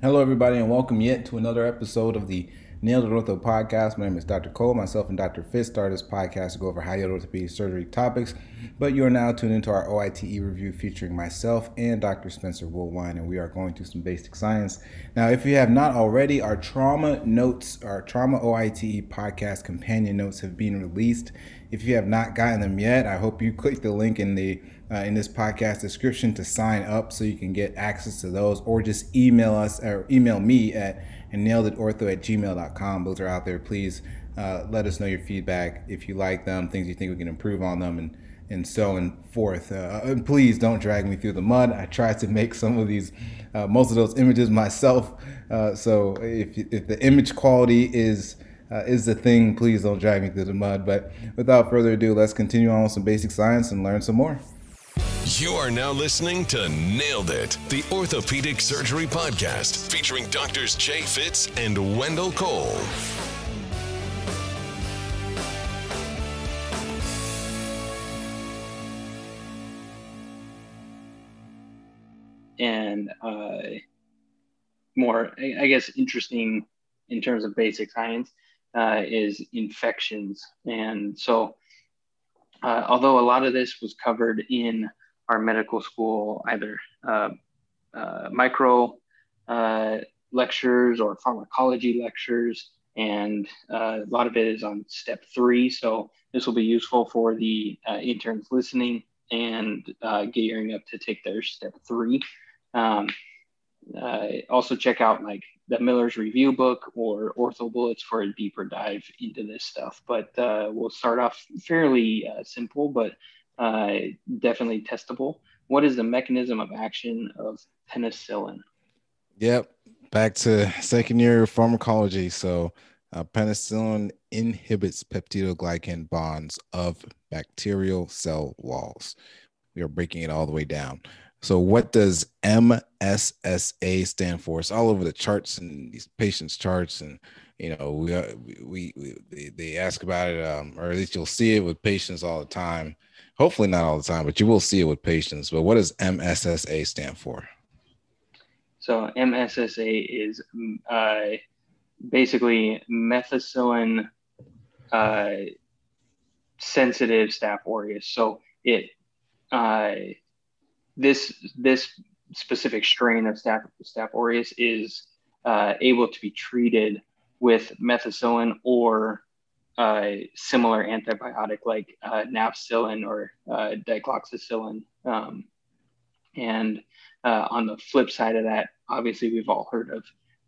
Hello, everybody, and welcome yet to another episode of the It Ortho podcast. My name is Dr. Cole. Myself and Dr. Fitz started this podcast to go over high yield orthopedic surgery topics, but you are now tuned into our OITE review featuring myself and Dr. Spencer Woolwine, and we are going through some basic science. Now, if you have not already, our trauma notes, our trauma OITE podcast companion notes have been released. If you have not gotten them yet, I hope you click the link in the uh, in this podcast description to sign up so you can get access to those, or just email us or email me at and nailedortho at gmail.com. Those are out there. Please uh, let us know your feedback if you like them, things you think we can improve on them, and and so and forth. Uh, and please don't drag me through the mud. I tried to make some of these, uh, most of those images myself. Uh, so if, if the image quality is uh, is the thing, please don't drag me through the mud. But without further ado, let's continue on with some basic science and learn some more. You are now listening to Nailed It, the Orthopedic Surgery Podcast, featuring doctors Jay Fitz and Wendell Cole. And uh, more, I guess, interesting in terms of basic science uh, is infections. And so, uh, although a lot of this was covered in our medical school, either uh, uh micro uh, lectures or pharmacology lectures, and uh, a lot of it is on step three. So, this will be useful for the interns listening and gearing up to take their step three. Um, also, check out like the Miller's Review book or Ortho Bullets for a deeper dive into this stuff. But uh, we'll start off fairly uh, simple, but uh, definitely testable. What is the mechanism of action of penicillin? Yep, back to second year pharmacology. So, uh, penicillin inhibits peptidoglycan bonds of bacterial cell walls. We are breaking it all the way down. So, what does MSSA stand for? It's all over the charts and these patients' charts, and you know, we we, we they ask about it, um, or at least you'll see it with patients all the time. Hopefully, not all the time, but you will see it with patients. But what does MSSA stand for? So, MSSA is uh, basically methicillin uh, sensitive Staph aureus. So, it uh, this this specific strain of Staph, Staph aureus is uh, able to be treated with methicillin or uh, similar antibiotic like uh, nafcillin or uh, dicloxacillin. Um, and uh, on the flip side of that, obviously we've all heard of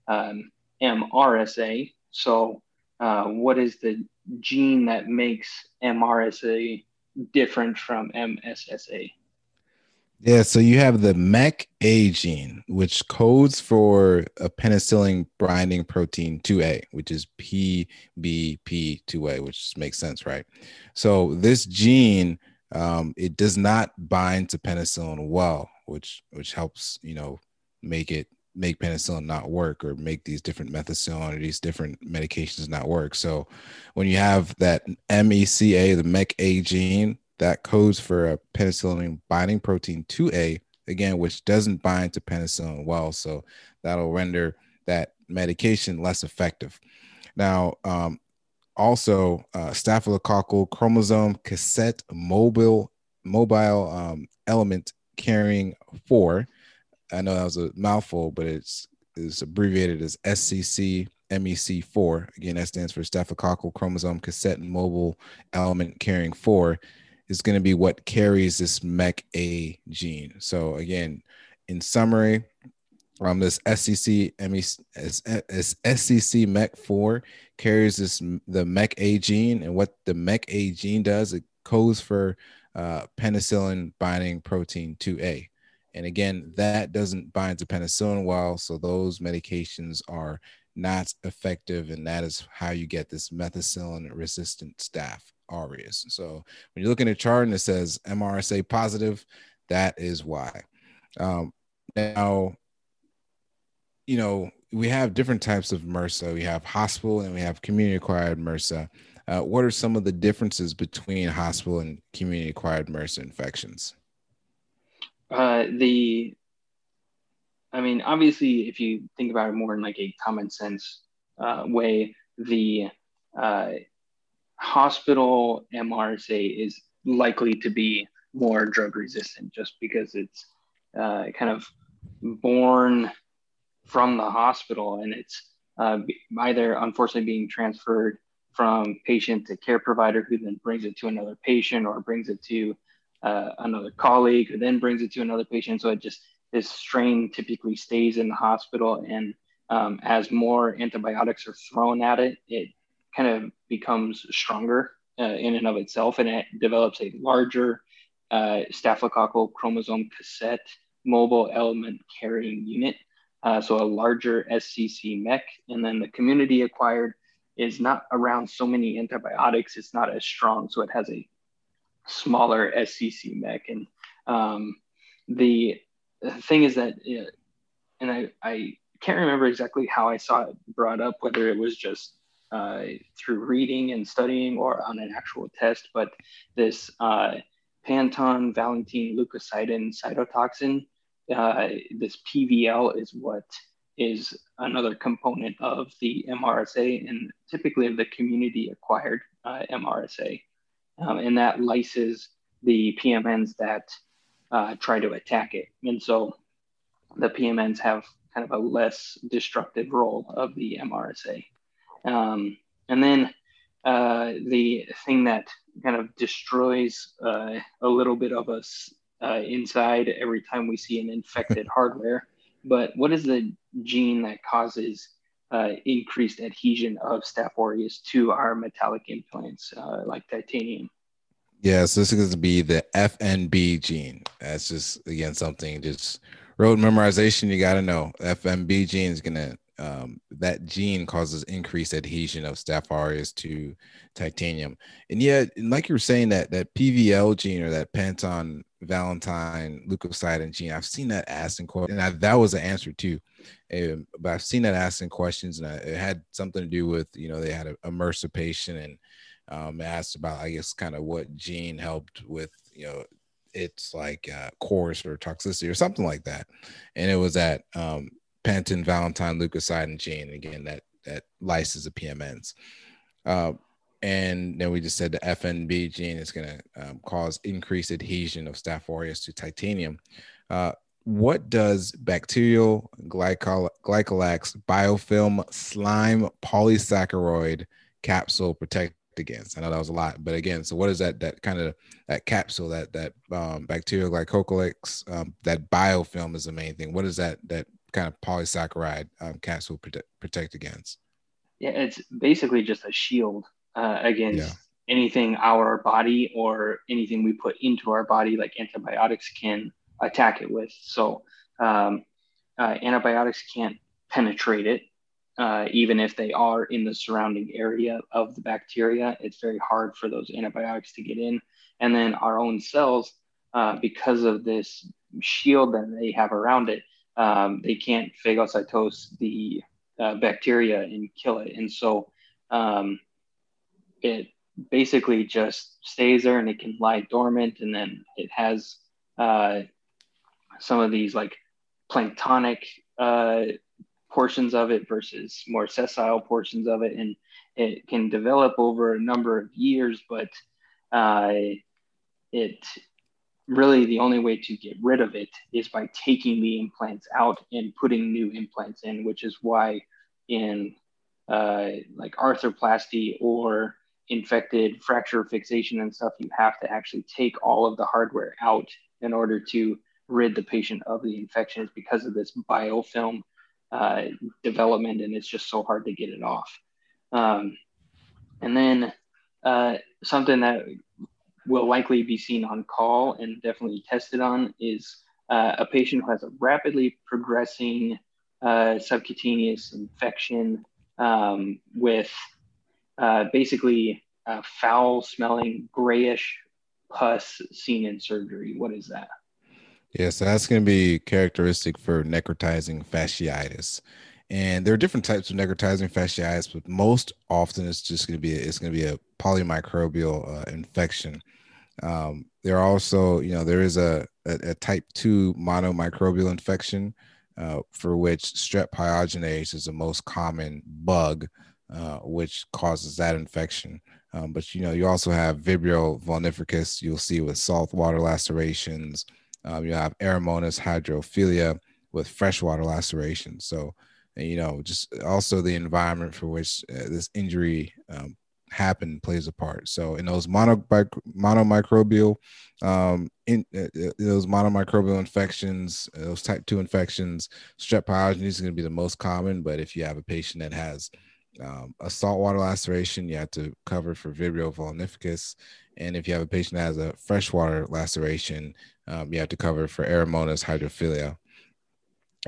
um, MRSA. So, uh, what is the gene that makes MRSA different from MSSA? Yeah, so you have the mecA gene, which codes for a penicillin binding protein 2A, which is PBP2A, which makes sense, right? So this gene, um, it does not bind to penicillin well, which which helps, you know, make it make penicillin not work or make these different methicillin or these different medications not work. So when you have that mecA, the mecA gene, that codes for a penicillin binding protein 2A, again, which doesn't bind to penicillin well. So that'll render that medication less effective. Now, um, also, uh, staphylococcal chromosome cassette mobile mobile um, element carrying four. I know that was a mouthful, but it's is abbreviated as SCC MEC4. Again, that stands for staphylococcal chromosome cassette mobile element carrying four is going to be what carries this mecA gene. So again, in summary, um, this SCC SCC MEK4 carries this the mecA gene, and what the mecA gene does, it codes for uh, penicillin binding protein 2A. And again, that doesn't bind to penicillin well, so those medications are not effective, and that is how you get this methicillin resistant staph aureus. So when you look in a chart and it says MRSA positive, that is why. Um, now, you know, we have different types of MRSA. We have hospital and we have community acquired MRSA. Uh, what are some of the differences between hospital and community acquired MRSA infections? Uh, the I mean, obviously, if you think about it more in like a common sense uh, way, the uh, hospital MRSA is likely to be more drug resistant just because it's uh, kind of born from the hospital and it's uh, either unfortunately being transferred from patient to care provider who then brings it to another patient or brings it to uh, another colleague who then brings it to another patient. So it just this strain typically stays in the hospital, and um, as more antibiotics are thrown at it, it kind of becomes stronger uh, in and of itself, and it develops a larger uh, staphylococcal chromosome cassette mobile element carrying unit. Uh, so a larger SCC MEC, and then the community acquired is not around so many antibiotics. It's not as strong, so it has a smaller SCC MEC. And um, the, thing is that, uh, and I, I can't remember exactly how I saw it brought up, whether it was just uh, through reading and studying or on an actual test, but this uh, Panton Valentine leukocidin cytotoxin, uh, this PVL is what is another component of the MRSA and typically of the community acquired uh, MRSA um, and that lyses the PMNs that uh, try to attack it. And so the PMNs have kind of a less destructive role of the MRSA. Um, and then uh, the thing that kind of destroys uh, a little bit of us uh, inside every time we see an infected hardware. But what is the gene that causes uh, increased adhesion of Staph aureus to our metallic implants uh, like titanium. Yeah, so this is going to be the FNB gene. That's just again something just road memorization. You got to know FNB gene is going to um, that gene causes increased adhesion of Staph aureus to titanium. And yeah, like you were saying that that PVL gene or that Panton Valentine leukocidin gene, I've seen that asked in question, and I, that was an answer too. Um, but I've seen that asked in questions, and I, it had something to do with you know they had a, a MRSA patient and um, asked about I guess kind of what gene helped with you know it's like uh, course or toxicity or something like that, and it was that um, Panton Valentine leukocidin gene again that that lyses the PMNs. Uh, and then we just said the FNB gene is going to um, cause increased adhesion of Staph aureus to titanium. Uh, what does bacterial glycol- glycocalyx biofilm slime polysaccharide capsule protect against? I know that was a lot, but again, so what is that that kind of that capsule that that um, bacterial glycocalyx um, that biofilm is the main thing? What is that that kind of polysaccharide um, capsule protect, protect against? Yeah, it's basically just a shield uh, against yeah. anything our body or anything we put into our body, like antibiotics can attack it with. So um, uh, antibiotics can't penetrate it, uh, even if they are in the surrounding area of the bacteria. It's very hard for those antibiotics to get in. And then our own cells, uh, because of this shield that they have around it, um, they can't phagocytose the uh, bacteria and kill it. And so um, it basically just stays there and it can lie dormant. And then it has uh, some of these like planktonic uh, portions of it versus more sessile portions of it. And it can develop over a number of years, but uh, it really the only way to get rid of it is by taking the implants out and putting new implants in, which is why in uh, like arthroplasty or infected fracture fixation and stuff, you have to actually take all of the hardware out in order to rid the patient of the infection. It's because of this biofilm uh, development, and it's just so hard to get it off. Um, and then uh, something that will likely be seen on call and definitely tested on is uh, a patient who has a rapidly progressing uh, subcutaneous infection um, with uh, basically foul smelling grayish pus seen in surgery. What is that? Yeah, so that's going to be characteristic for necrotizing fasciitis. And there are different types of necrotizing fasciitis, but most often it's just going to be it's going to be a polymicrobial uh, infection. Um, there are also, you know, there is a, a, a type two monomicrobial infection uh, for which strep pyogenes is the most common bug, uh, which causes that infection. Um, but you know, you also have Vibrio vulnificus. You'll see with saltwater lacerations. Um, you have Aeromonas hydrophila with freshwater lacerations. So, you know, just also the environment for which uh, this injury um, happened plays a part. So, in those mono, monomicrobial, um, in uh, uh, those monomicrobial infections, those type two infections, strep pyogenes is going to be the most common. But if you have a patient that has um, a saltwater laceration, you have to cover for Vibrio vulnificus. And if you have a patient that has a freshwater laceration, um, you have to cover for Aeromonas hydrophila.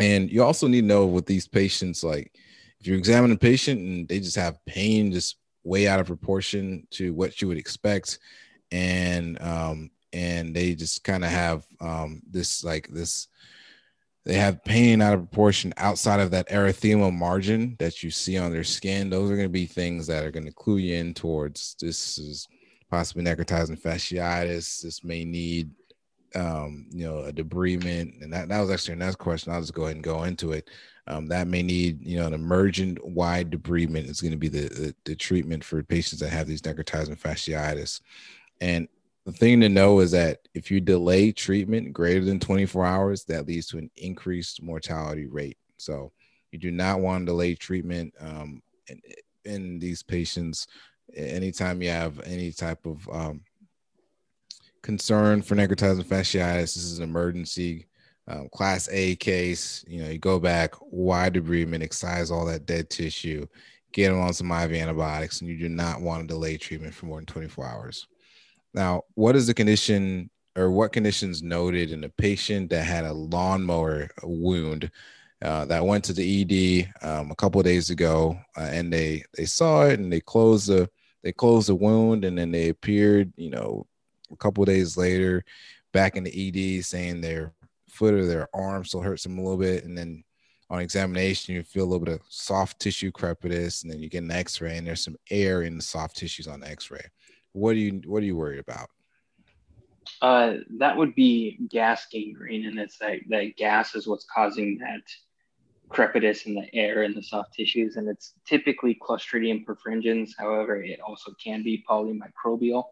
And you also need to know with these patients, like if you examine a patient and they just have pain just way out of proportion to what you would expect, and um, and they just kind of have um, this like this they have pain out of proportion outside of that erythema margin that you see on their skin. Those are going to be things that are going to clue you in towards this is possibly necrotizing fasciitis. This may need, um, you know, a debridement. And that, that was actually the next question. I'll just go ahead and go into it. Um, that may need, you know, an emergent wide debridement is going to be the, the, the treatment for patients that have these necrotizing fasciitis. And the thing to know is that if you delay treatment greater than 24 hours, that leads to an increased mortality rate. So you do not want to delay treatment um, in, in, these patients. Anytime you have any type of um, concern for necrotizing fasciitis, this is an emergency um, class A case. You know, you go back, wide debridement, excise all that dead tissue, get them on some IV antibiotics, and you do not want to delay treatment for more than 24 hours. Now, what is the condition or what conditions noted in a patient that had a lawnmower wound uh, that went to the ED um, a couple days ago, uh, and they they saw it and they closed the they closed the wound, and then they appeared, you know, a couple days later, back in the ED saying their foot or their arm still hurts them a little bit, and then on examination you feel a little bit of soft tissue crepitus, and then you get an X-ray, and there's some air in the soft tissues on the X-ray what do you what are you worried about? Uh, that would be gas gangrene, and it's that that gas is what's causing that crepitus in the air and the soft tissues, and it's typically Clostridium perfringens. However, it also can be polymicrobial,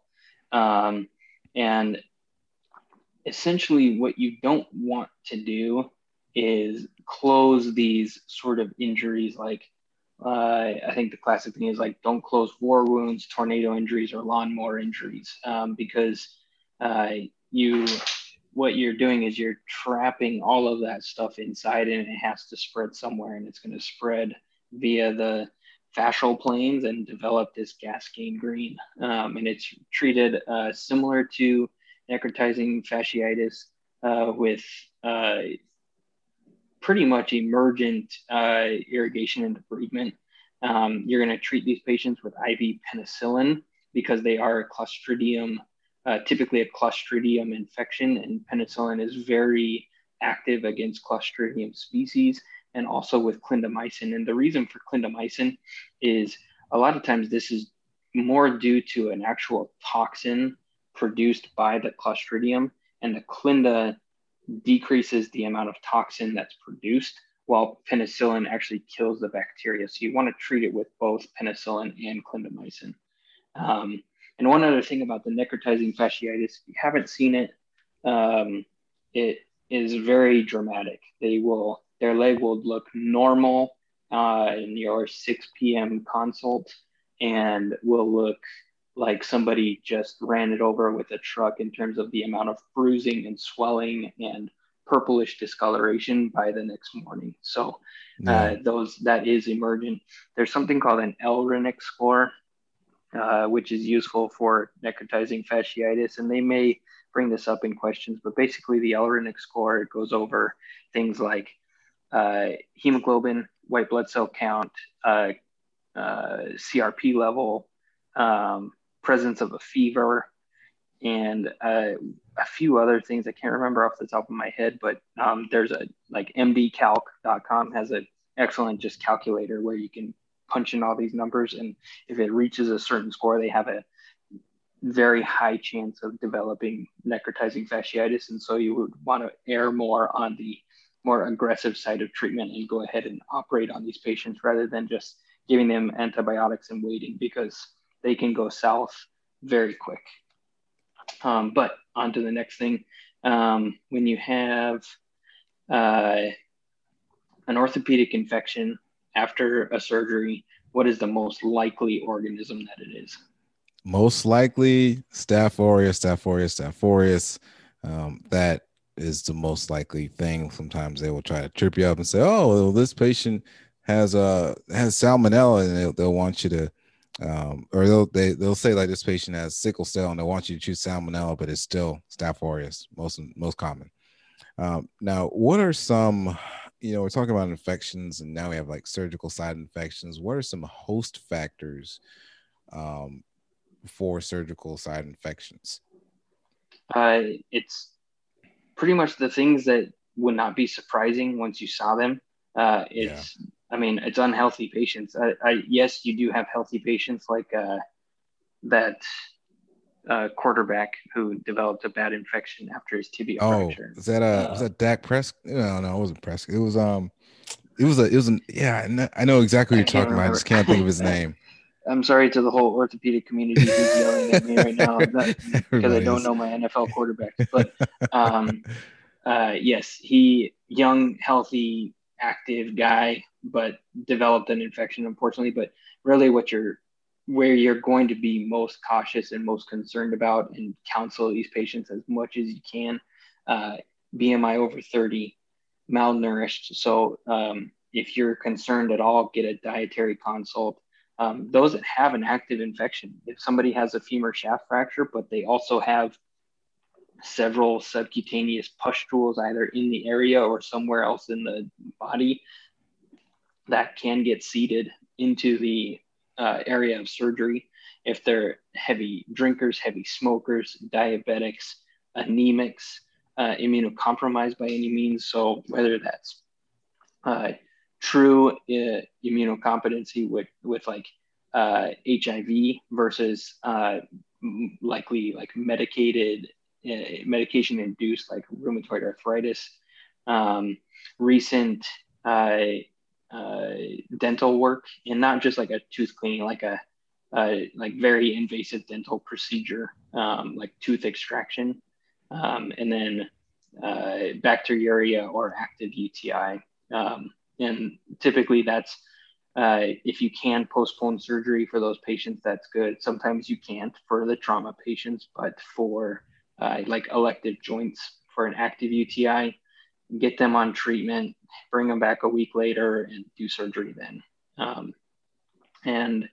um, and essentially, what you don't want to do is close these sort of injuries. Like uh, I think the classic thing is like don't close war wounds, tornado injuries, or lawnmower injuries um, because uh, you what you're doing is you're trapping all of that stuff inside and it has to spread somewhere and it's going to spread via the fascial planes and develop this gas gangrene. Um, and it's treated uh, similar to necrotizing fasciitis uh, with uh, pretty much emergent uh, irrigation and debridement. Um, you're going to treat these patients with IV penicillin because they are a Clostridium, uh, typically a Clostridium infection, and penicillin is very active against Clostridium species and also with clindamycin. And the reason for clindamycin is a lot of times this is more due to an actual toxin produced by the Clostridium, and the clinda decreases the amount of toxin that's produced while penicillin actually kills the bacteria. So you want to treat it with both penicillin and clindamycin. Um, and one other thing about the necrotizing fasciitis, if you haven't seen it, um, it is very dramatic. They will, their leg will look normal uh, in your 6 p.m. consult and will look like somebody just ran it over with a truck in terms of the amount of bruising and swelling and purplish discoloration by the next morning. So uh, those that is emergent. There's something called an LRINEC score, uh, which is useful for necrotizing fasciitis, and they may bring this up in questions. But basically, the LRINEC score it goes over things like uh, hemoglobin, white blood cell count, uh, uh, CRP level, um, presence of a fever, and uh, a few other things I can't remember off the top of my head. But um, there's a like MDCalc.com has an excellent just calculator where you can punch in all these numbers, and if it reaches a certain score, they have a very high chance of developing necrotizing fasciitis, and so you would want to err more on the more aggressive side of treatment and go ahead and operate on these patients rather than just giving them antibiotics and waiting because they can go south very quick. Um, but on to the next thing. Um, when you have uh, an orthopedic infection after a surgery, what is the most likely organism that it is? Most likely Staph aureus, Staph aureus, Staph aureus. Um, that is the most likely thing. Sometimes they will try to trip you up and say, "Oh, well, this patient has uh has salmonella," and they'll, they'll want you to, um, or they'll they, they'll say like this patient has sickle cell, and they want you to choose salmonella, but it's still Staph aureus, most most common. Um, now, what are some, you know, we're talking about infections, and now we have like surgical side infections. What are some host factors um, for surgical side infections? Uh, it's pretty much the things that would not be surprising once you saw them. Uh, it's, yeah. I mean, it's unhealthy patients. I, I, yes, you do have healthy patients like uh, that uh, quarterback who developed a bad infection after his tibia oh, fracture. Was that uh, was that Dak Prescott? No, no, it wasn't Prescott. It was um, it was a, it was an yeah. I know exactly what you're talking remember. about. I just can't think of his name. I'm sorry to the whole orthopedic community who's yelling at me right now because I don't know my NFL quarterbacks. But um, uh, yes, he young, healthy, active guy, but developed an infection, unfortunately. But really, what you're where you're going to be most cautious and most concerned about, and counsel these patients as much as you can. Uh, BMI over 30, malnourished. So um, if you're concerned at all, get a dietary consult um, those that have an active infection, if somebody has a femur shaft fracture, but they also have several subcutaneous pustules either in the area or somewhere else in the body, that can get seeded into the uh, area of surgery. If they're heavy drinkers, heavy smokers, diabetics, anemics, uh, immunocompromised by any means. So whether that's uh, true uh, immunocompetency with with like uh, HIV versus uh, likely like medicated uh, medication induced like rheumatoid arthritis. Um, recent uh, uh, dental work and not just like a tooth cleaning, like a like very invasive dental procedure, um, like tooth extraction, um, and then bacteriuria or active UTI. Um, and typically that's uh, if you can postpone surgery for those patients, that's good. Sometimes you can't for the trauma patients, but for uh, like elective joints for an active UTI, get them on treatment, bring them back a week later, and do surgery then. Um, and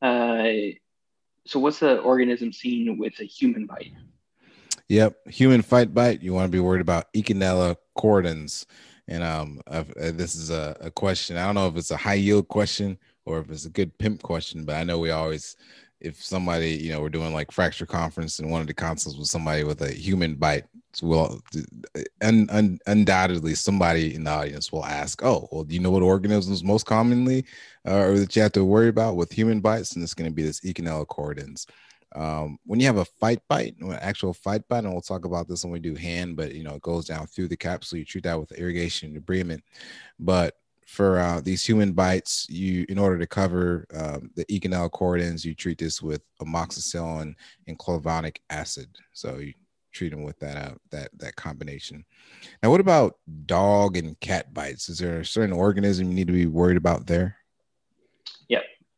uh, so, what's the organism seen with a human bite? Yep, human fight bite. You want to be worried about Eikenella corrodens. And um, uh, this is a, a question. I don't know if it's a high yield question or if it's a good pimp question, but I know we always, if somebody, you know, we're doing like fracture conference and one of the consults was somebody with a human bite, so we'll un, un, undoubtedly somebody in the audience will ask, "Oh, well, do you know what organisms most commonly uh, that you have to worry about with human bites?" And it's going to be this Eikenella corrodens. Um, when you have a fight bite, an actual fight bite, and we'll talk about this when we do hand, but you know, it goes down through the capsule. You treat that with irrigation and debridement. But for uh, these human bites, you in order to cover um, the Eikenella corrodens, you treat this with amoxicillin and clavulanic acid. So you treat them with that uh, that that combination. Now, what about dog and cat bites? Is there a certain organism you need to be worried about there?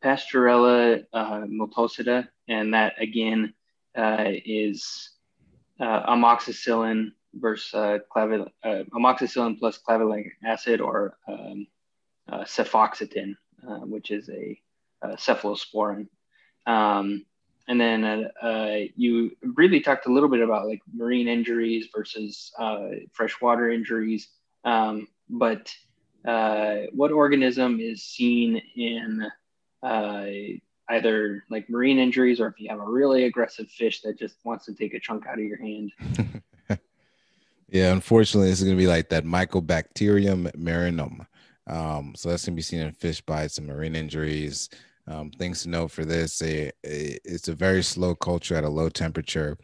Yep, Pasteurella uh, multocida, and that again uh, is uh, amoxicillin versus uh, uh, amoxicillin plus clavulanic acid or um, uh, cefoxitin, which is a, a cephalosporin. Um, and then you briefly talked a little bit about like marine injuries versus freshwater injuries, um, but what organism is seen in uh, either like marine injuries or if you have a really aggressive fish that just wants to take a chunk out of your hand. yeah, unfortunately, this is going to be like that Mycobacterium marinum. Um, so that's going to be seen in fish bites and marine injuries. um, things to know for this it, it, it's a very slow culture at a low temperature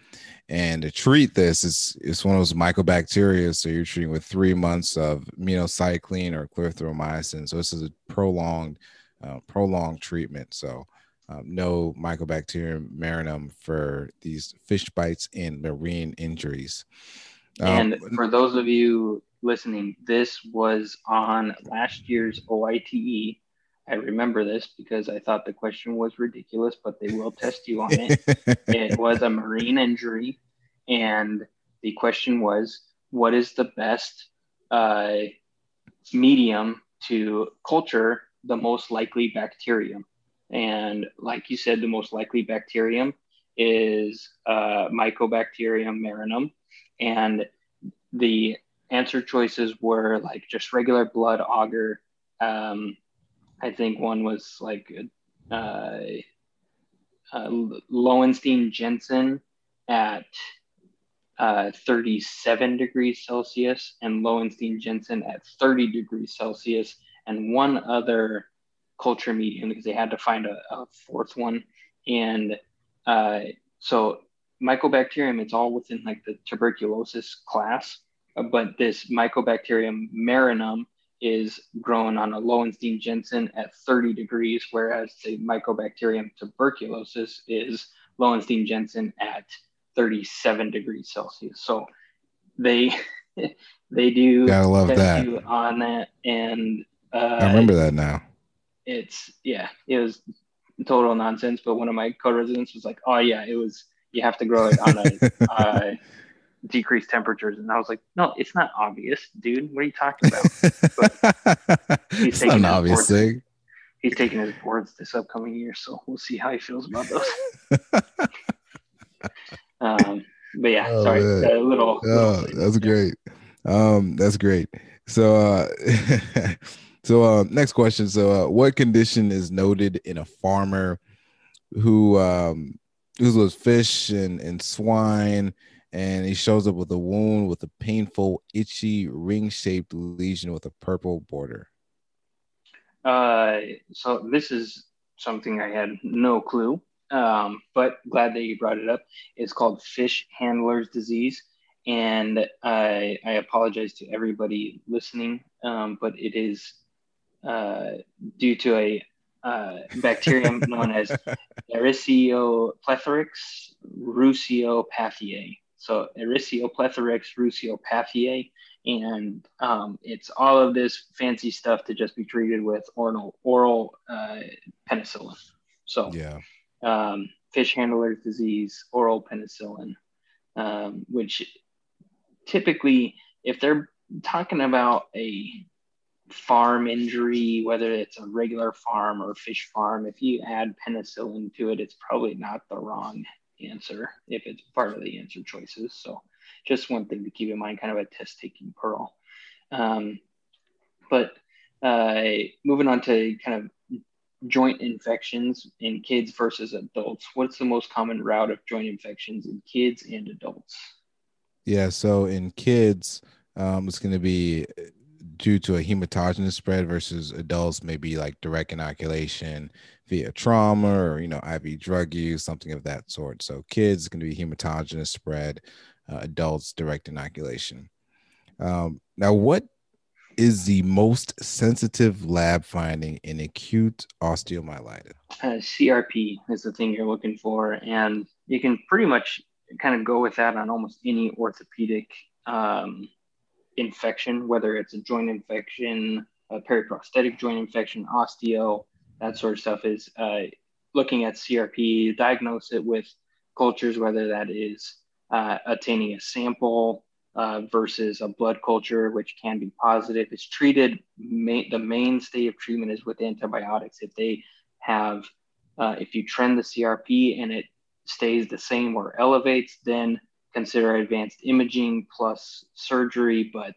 and to treat this is it's one of those mycobacteria so you're treating with three months of minocycline or clarithromycin so this is a prolonged uh, prolonged treatment. So um, know mycobacterium marinum for these fish bites and marine injuries. Um, and for those of you listening this was on last year's oite I remember this because I thought the question was ridiculous, but they will test you on it. it was a marine injury, and the question was, what is the best uh, medium to culture the most likely bacterium? And like you said, the most likely bacterium is uh, Mycobacterium marinum, and the answer choices were like just regular blood agar. Um, I think one was like uh, uh, Lowenstein Jensen at uh, 37 degrees Celsius and Lowenstein Jensen at 30 degrees Celsius, and one other culture medium because they had to find a, a fourth one. And uh, so, Mycobacterium, it's all within like the tuberculosis class, but this Mycobacterium marinum is grown on a Lowenstein Jensen at 30 degrees, whereas the Mycobacterium tuberculosis is Lowenstein Jensen at 37 degrees Celsius. So they they do gotta love that on that, and uh, I remember that now. It's yeah, it was total nonsense. But one of my co-residents was like, "Oh yeah, it was. You have to grow it on a." uh, decreased temperatures. And I was like, no, it's not obvious, dude. What are you talking about? he's taking an obvious boards, thing. He's taking his boards this upcoming year, so we'll see how he feels about those. um, but yeah, oh, sorry, a little. Oh, little that's great. Um, that's great. So, uh, so uh, next question. So, uh, what condition is noted in a farmer who um, who was fish and and swine? and he shows up with a wound with a painful, itchy, ring-shaped lesion with a purple border. Uh, so this is something I had no clue, um, but glad that you brought it up. It's called fish handler's disease, and I, I apologize to everybody listening, um, but it is uh, due to a uh, bacterium known as Erisio plethrix ruseopathiae. So Erisio plethrix ruseopathiae, and um, it's all of this fancy stuff to just be treated with oral oral uh, penicillin. So yeah, um, fish handler's disease, oral penicillin, um, which typically, if they're talking about a farm injury, whether it's a regular farm or fish farm, if you add penicillin to it, it's probably not the wrong answer if it's part of the answer choices. So just one thing to keep in mind, kind of a test taking pearl. Um, but uh, moving on to kind of joint infections in kids versus adults. What's the most common route of joint infections in kids and adults? Yeah, so in kids, um, it's going to be due to a hematogenous spread versus adults, maybe like direct inoculation via trauma or you know IV drug use, something of that sort. So kids can be hematogenous spread, uh, adults direct inoculation. Um, now, what is the most sensitive lab finding in acute osteomyelitis? Uh, CRP is the thing you're looking for, and you can pretty much kind of go with that on almost any orthopedic um, infection, whether it's a joint infection, a periprosthetic joint infection, osteo, that sort of stuff, is uh, looking at CRP, diagnose it with cultures, whether that is uh, attaining a sample uh, versus a blood culture, which can be positive. It's treated, the mainstay of treatment is with antibiotics. If they have, uh, if you trend the CRP and it stays the same or elevates, then consider advanced imaging plus surgery, but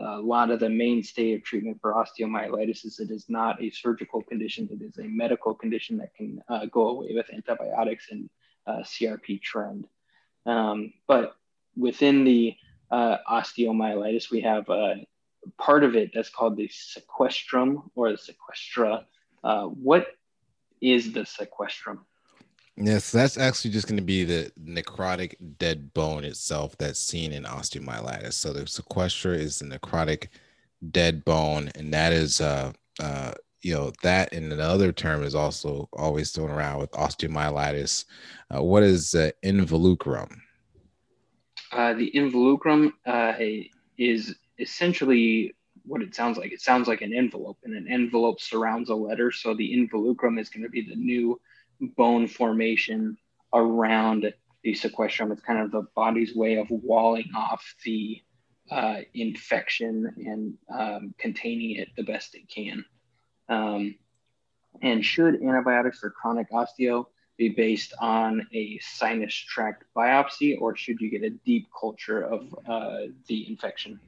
a lot of the mainstay of treatment for osteomyelitis is it is not a surgical condition. It is a medical condition that can uh, go away with antibiotics and uh, CRP trend. Um, but within the uh, osteomyelitis, we have a part of it that's called the sequestrum or the sequestra. Uh, what is the sequestrum. Yes, that's actually just going to be the necrotic dead bone itself that's seen in osteomyelitis. So the sequestra is the necrotic dead bone, and that is, uh, uh, you know, that and another term is also always thrown around with osteomyelitis. Uh, what is uh, involucrum? Uh, the involucrum uh, is essentially what it sounds like. It sounds like an envelope, and an envelope surrounds a letter. So the involucrum is going to be the new bone formation around the sequestrum. It's kind of the body's way of walling off the uh, infection and um, containing it the best it can. Um, and should antibiotics for chronic osteo be based on a sinus tract biopsy, or should you get a deep culture of uh, the infection?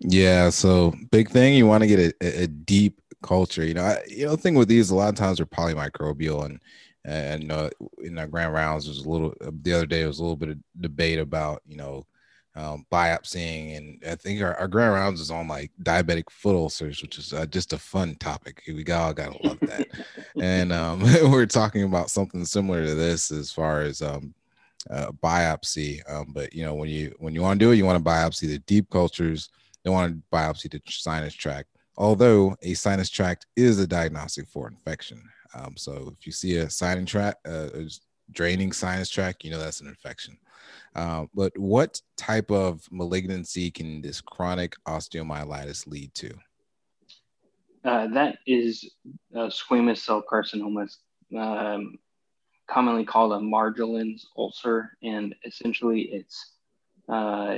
Yeah, so big thing you want to get a, a deep culture. You know, I, you know, the thing with these a lot of times they're polymicrobial, and and know, in our grand rounds, was a little the other day There was a little bit of debate about you know um, biopsying, and I think our, our grand rounds is on like diabetic foot ulcers, which is uh, just a fun topic. We all gotta love that, and um, we're talking about something similar to this as far as um, uh, biopsy. Um, but you know, when you when you want to do it, you want to biopsy the deep cultures. Don't want to biopsy the sinus tract. Although a sinus tract is a diagnostic for infection, um, so if you see a sinus tract, uh, draining sinus tract, you know that's an infection. Uh, but what type of malignancy can this chronic osteomyelitis lead to? Uh, that is squamous cell carcinoma, um, commonly called a Marjolin's ulcer, and essentially it's uh,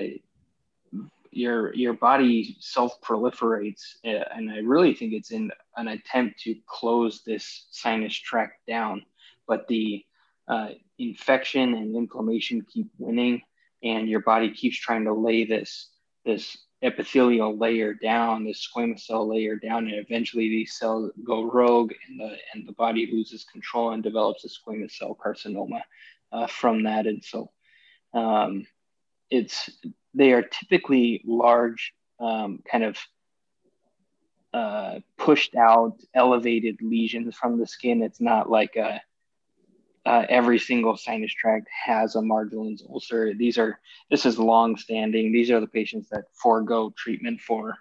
your your body self proliferates, uh, and I really think it's in an attempt to close this sinus tract down, but the uh, infection and inflammation keep winning, and your body keeps trying to lay this this epithelial layer down, this squamous cell layer down, and eventually these cells go rogue, and the and the body loses control and develops a squamous cell carcinoma uh, from that, and so. Um, it's they are typically large, um, kind of uh, pushed out, elevated lesions from the skin. It's not like a, uh, every single sinus tract has a Marjolin's ulcer. These are this is long standing. These are the patients that forego treatment for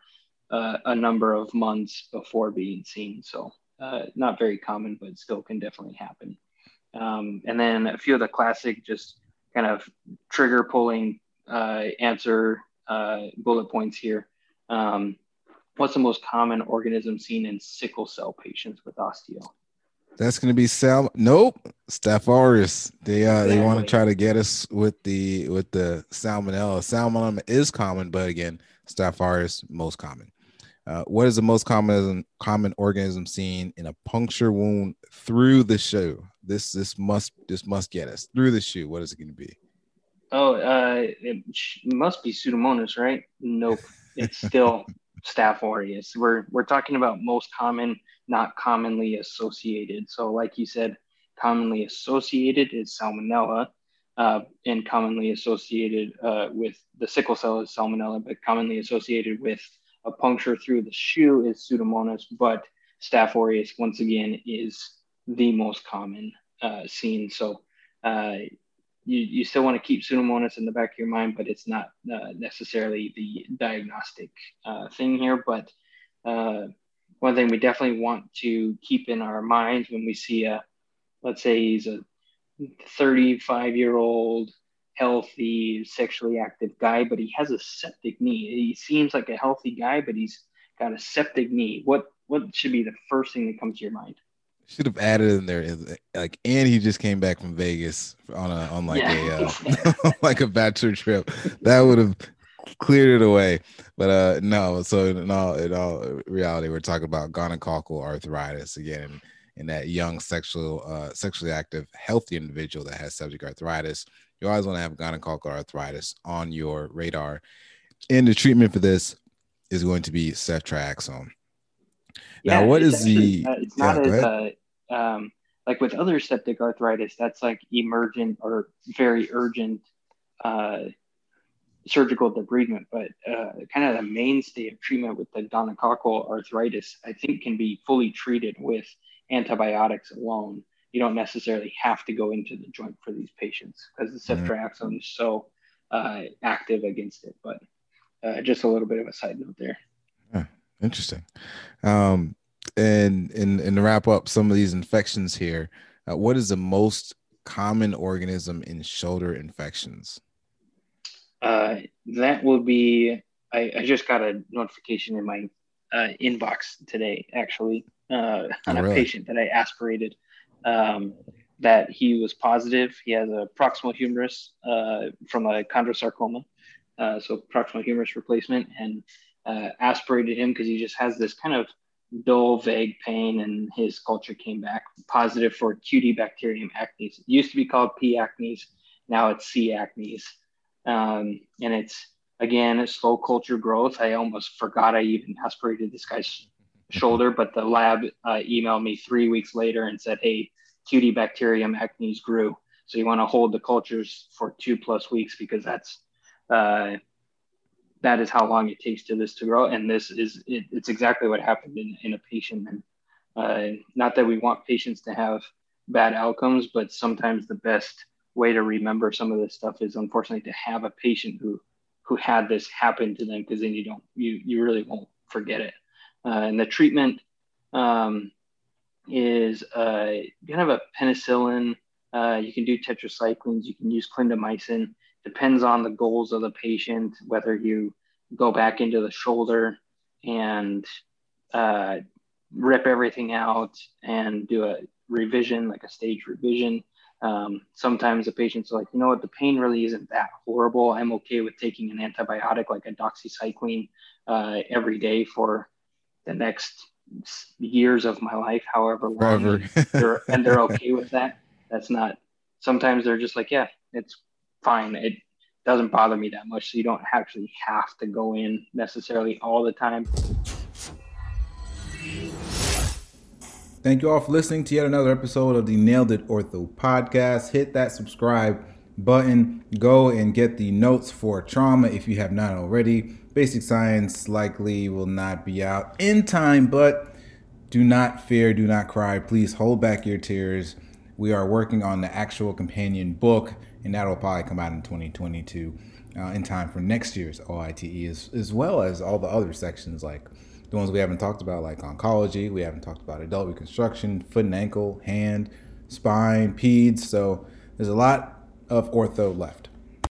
uh, a number of months before being seen. So uh, not very common, but still can definitely happen. Um, and then a few of the classic just kind of trigger pulling uh, answer uh, bullet points here. Um, what's the most common organism seen in sickle cell patients with osteo? That's going to be sal. Nope, Staph aureus. They uh exactly. they want to try to get us with the with the salmonella. Salmonella is common, but again, Staph aureus most common. Uh, what is the most common common organism seen in a puncture wound through the shoe? This this must this must get us through the shoe. What is it going to be? Oh, uh, it must be Pseudomonas, right? Nope, it's still Staph aureus. We're we're talking about most common, not commonly associated. So, like you said, commonly associated is Salmonella, uh, and commonly associated uh, with the sickle cell is Salmonella, but commonly associated with a puncture through the shoe is Pseudomonas. But Staph aureus, once again, is the most common uh, seen. So. You, you still want to keep pseudomonas in the back of your mind, but it's not uh, necessarily the diagnostic uh, thing here. But uh, one thing we definitely want to keep in our minds when we see a, let's say he's a 35 year old, healthy, sexually active guy, but he has a septic knee. He seems like a healthy guy, but he's got a septic knee. What what should be the first thing that comes to your mind? Should have added in there like, and he just came back from Vegas on a on like yeah. a uh, like a bachelor trip. That would have cleared it away. But uh no, so in all in all reality, we're talking about gonococcal arthritis again, in that young sexual uh sexually active, healthy individual that has septic arthritis. You always want to have gonococcal arthritis on your radar. And the treatment for this is going to be ceftriaxone. Yeah, now, what is actually, the? Uh, it's not yeah, as uh, um, like with other septic arthritis, that's like emergent or very urgent uh, surgical debridement. But uh, kind of the mainstay of treatment with the gonococcal arthritis, I think, can be fully treated with antibiotics alone. you don't necessarily have to go into the joint for these patients because the mm-hmm. ceftriaxone is so uh, active against it. But uh, just a little bit of a side note there. Interesting. Um, and and and to wrap up some of these infections here, uh, what is the most common organism in shoulder infections? Uh, that will be. I, I, just got a notification in my uh, inbox today, actually, uh, on oh, really? a patient that I aspirated. Um, that he was positive. He has a proximal humerus uh, from a chondrosarcoma, uh, so proximal humerus replacement, and uh, aspirated him because he just has this kind of dull, vague pain, and his culture came back positive for Cutibacterium acnes. It used to be called P. acnes, now it's C. acnes, um, and it's again a slow culture growth. I almost forgot I even aspirated this guy's shoulder, but the lab uh, emailed me three weeks later and said, "Hey, Cutibacterium acnes grew." So you want to hold the cultures for two plus weeks because that's uh, that is how long it takes to this to grow. And this is it, it's exactly what happened in, in a patient. And uh, not that we want patients to have bad outcomes, but sometimes the best way to remember some of this stuff is unfortunately to have a patient who who had this happen to them because then you don't you you really won't forget it. Uh, and the treatment um, is uh, kind of a penicillin. Uh, you can do tetracyclines. You can use clindamycin depends on the goals of the patient, whether you go back into the shoulder and uh, rip everything out and do a revision, like a stage revision. Um, sometimes the patients are like, you know what, the pain really isn't that horrible. I'm okay with taking an antibiotic like a doxycycline uh, every day for the next years of my life, however long. and, they're, and they're okay with that. That's not. Sometimes they're just like, yeah, it's fine. It doesn't bother me that much. So you don't actually have to go in necessarily all the time. Thank you all for listening to yet another episode of the Nailed It Ortho podcast. Hit that subscribe button. Go and get the notes for trauma if you have not already. Basic science likely will not be out in time, but do not fear, do not cry. Please hold back your tears. We are working on the actual companion book and that'll probably come out in 2022 uh, in time for next year's OITE, as, as well as all the other sections like the ones we haven't talked about, like oncology. We haven't talked about adult reconstruction, foot and ankle, hand, spine, peds. So there's a lot of ortho left.